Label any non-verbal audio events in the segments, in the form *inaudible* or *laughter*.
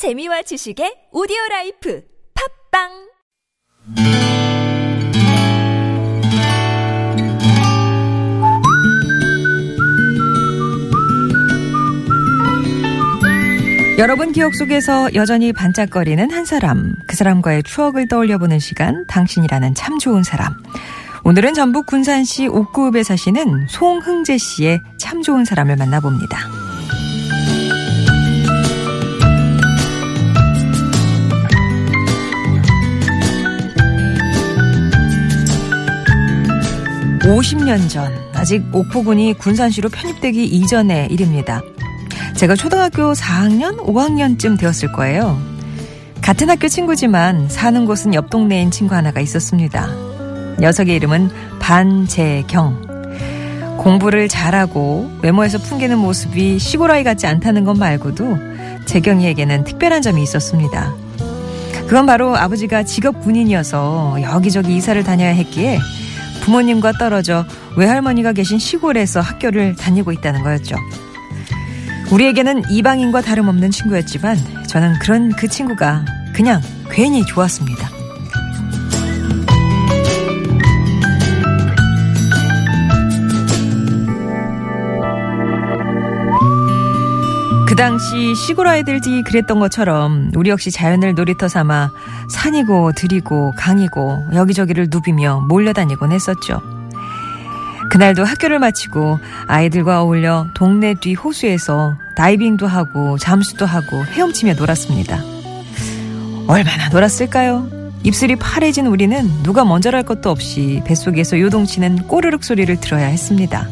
재미와 지식의 오디오 라이프 팟빵 여러분 기억 속에서 여전히 반짝거리는 한 사람, 그 사람과의 추억을 떠올려보는 시간, 당신이라는 참 좋은 사람. 오늘은 전북 군산시 옥구읍에 사시는 송흥재 씨의 참 좋은 사람을 만나봅니다. (50년) 전 아직 옥포군이 군산시로 편입되기 이전의 일입니다. 제가 초등학교 4학년, 5학년쯤 되었을 거예요. 같은 학교 친구지만 사는 곳은 옆 동네인 친구 하나가 있었습니다. 녀석의 이름은 반재경. 공부를 잘하고 외모에서 풍기는 모습이 시골아이 같지 않다는 것 말고도 재경이에게는 특별한 점이 있었습니다. 그건 바로 아버지가 직업 군인이어서 여기저기 이사를 다녀야 했기에 부모님과 떨어져 외할머니가 계신 시골에서 학교를 다니고 있다는 거였죠. 우리에게는 이방인과 다름없는 친구였지만 저는 그런 그 친구가 그냥 괜히 좋았습니다. 당시 시골 아이들이 그랬던 것처럼 우리 역시 자연을 놀이터 삼아 산이고 들이고 강이고 여기저기를 누비며 몰려다니곤 했었죠. 그날도 학교를 마치고 아이들과 어울려 동네 뒤 호수에서 다이빙도 하고 잠수도 하고 헤엄치며 놀았습니다. 얼마나 놀았을까요? 입술이 파래진 우리는 누가 먼저랄 것도 없이 뱃속에서 요동치는 꼬르륵 소리를 들어야 했습니다.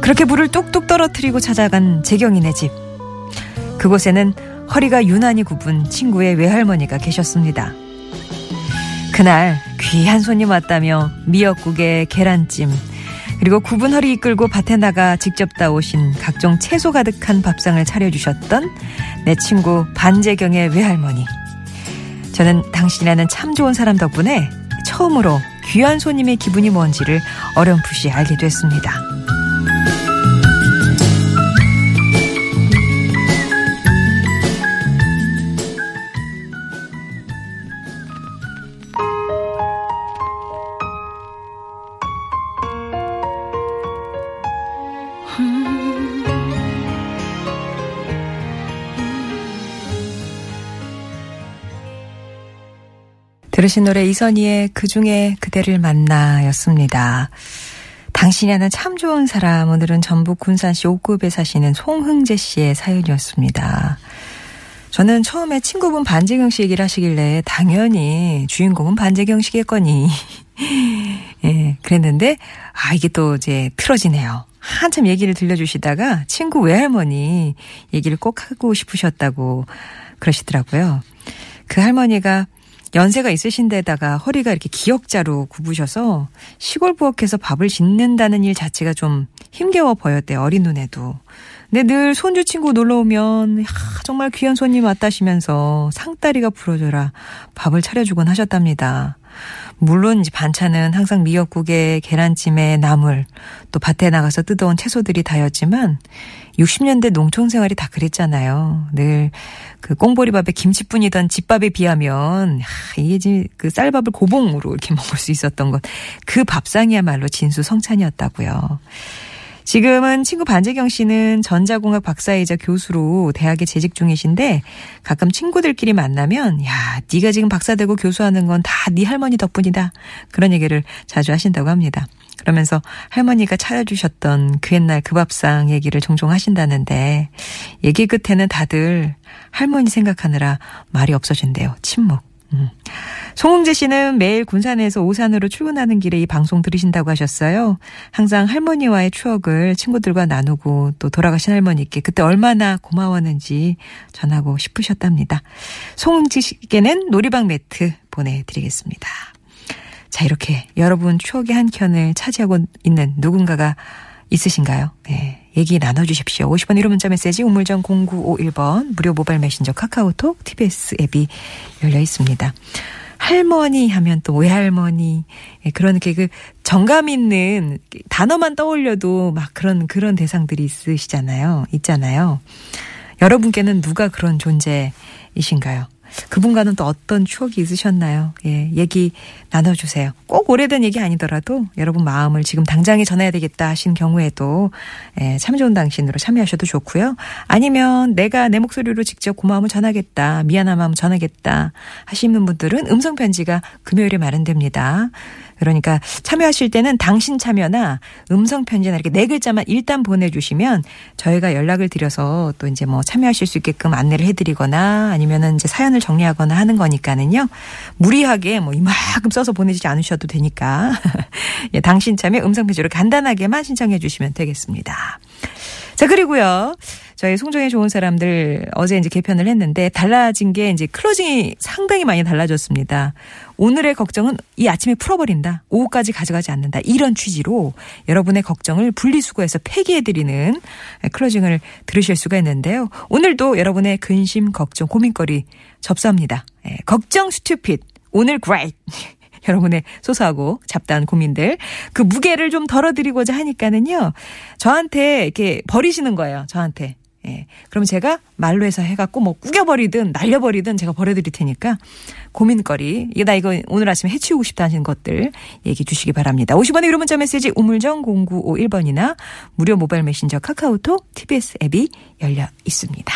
그렇게 물을 뚝뚝 떨어뜨리고 찾아간 재경이네 집. 그곳에는 허리가 유난히 굽은 친구의 외할머니가 계셨습니다. 그날 귀한 손님 왔다며 미역국에 계란찜, 그리고 굽은 허리 이끌고 밭에 나가 직접 따오신 각종 채소 가득한 밥상을 차려주셨던 내 친구 반재경의 외할머니. 저는 당신이라는 참 좋은 사람 덕분에 처음으로 귀한 손님의 기분이 뭔지를 어렴풋이 알게 됐습니다. 들으신 노래 이선희의 그중에 그대를 만나였습니다. 당신이 하는 참 좋은 사람 오늘은 전북 군산시 옥급에 사시는 송흥재 씨의 사연이었습니다. 저는 처음에 친구분 반재경 씨 얘기를 하시길래 당연히 주인공은 반재경 씨겠거니 *laughs* 예, 그랬는데 아 이게 또 이제 틀어지네요. 한참 얘기를 들려주시다가 친구 외할머니 얘기를 꼭 하고 싶으셨다고 그러시더라고요. 그 할머니가 연세가 있으신 데다가 허리가 이렇게 기역자로 굽으셔서 시골 부엌에서 밥을 짓는다는 일 자체가 좀 힘겨워 보였대요. 어린 눈에도. 근데 늘 손주 친구 놀러 오면 야, 정말 귀한 손님 왔다시면서 상다리가 부러져라 밥을 차려주곤 하셨답니다. 물론 이제 반찬은 항상 미역국에 계란찜에 나물 또 밭에 나가서 뜯어온 채소들이 다였지만 60년대 농촌 생활이 다 그랬잖아요. 늘 그 꽁보리밥에 김치뿐이던 집밥에 비하면 이게 지금 그 쌀밥을 고봉으로 이렇게 *laughs* 먹을 수 있었던 것 그 밥상이야말로 진수성찬이었다고요. 지금은 친구 반재경 씨는 전자공학 박사이자 교수로 대학에 재직 중이신데 가끔 친구들끼리 만나면 야 네가 지금 박사 되고 교수하는 건 다 네 할머니 덕분이다 그런 얘기를 자주 하신다고 합니다. 그러면서 할머니가 차려주셨던 그 옛날 그 밥상 얘기를 종종 하신다는데 얘기 끝에는 다들 할머니 생각하느라 말이 없어진대요. 침묵. 음. 송웅재 씨는 매일 군산에서 오산으로 출근하는 길에 이 방송 들으신다고 하셨어요. 항상 할머니와의 추억을 친구들과 나누고 또 돌아가신 할머니께 그때 얼마나 고마웠는지 전하고 싶으셨답니다. 송웅재 씨께는 놀이방 매트 보내드리겠습니다. 자, 이렇게 여러분 추억의 한 켠을 차지하고 있는 누군가가 있으신가요? 네. 얘기 나눠주십시오. 50원 1호 문자 메시지 우물정 0951번 무료 모바일 메신저 카카오톡 TBS 앱이 열려 있습니다. 할머니 하면 또 외할머니 예, 그런 그 정감 있는 단어만 떠올려도 막 그런 그런 대상들이 있으시잖아요. 있잖아요. 여러분께는 누가 그런 존재이신가요? 그분과는 또 어떤 추억이 있으셨나요? 예, 얘기 나눠주세요. 꼭 오래된 얘기 아니더라도 여러분 마음을 지금 당장에 전해야 되겠다 하신 경우에도 예, 참 좋은 당신으로 참여하셔도 좋고요. 아니면 내가 내 목소리로 직접 고마움을 전하겠다, 미안한 마음 전하겠다 하시는 분들은 음성 편지가 금요일에 마련됩니다. 그러니까 참여하실 때는 당신 참여나 음성 편지나 이렇게 네 글자만 일단 보내주시면 저희가 연락을 드려서 또 이제 뭐 참여하실 수 있게끔 안내를 해드리거나 아니면은 이제 사연을 정리하거나 하는 거니까는요 무리하게 뭐 이만큼 써서 보내주지 않으셔도 되니까 *laughs* 예, 당신 참여 음성 편지로 간단하게만 신청해 주시면 되겠습니다. 자, 그리고요. 저희 송정의 좋은 사람들 어제 이제 개편을 했는데 달라진 게 이제 클로징이 상당히 많이 달라졌습니다. 오늘의 걱정은 이 아침에 풀어버린다. 오후까지 가져가지 않는다. 이런 취지로 여러분의 걱정을 분리수거해서 폐기해드리는 클로징을 들으실 수가 있는데요. 오늘도 여러분의 근심, 걱정, 고민거리 접수합니다. 예, 걱정 스튜핏. 오늘 great. *laughs* 여러분의 소소하고 잡다한 고민들 그 무게를 좀 덜어드리고자 하니까는요 저한테 이렇게 버리시는 거예요 저한테 예. 그럼 제가 말로 해서 해갖고 뭐 꾸겨버리든 날려버리든 제가 버려드릴 테니까 고민거리 이게 나 이거 오늘 아침에 해치우고 싶다 하시는 것들 얘기 주시기 바랍니다. 50원의 유료 문자 메시지 우물정 0951번이나 무료 모바일 메신저 카카오톡 TBS 앱이 열려 있습니다.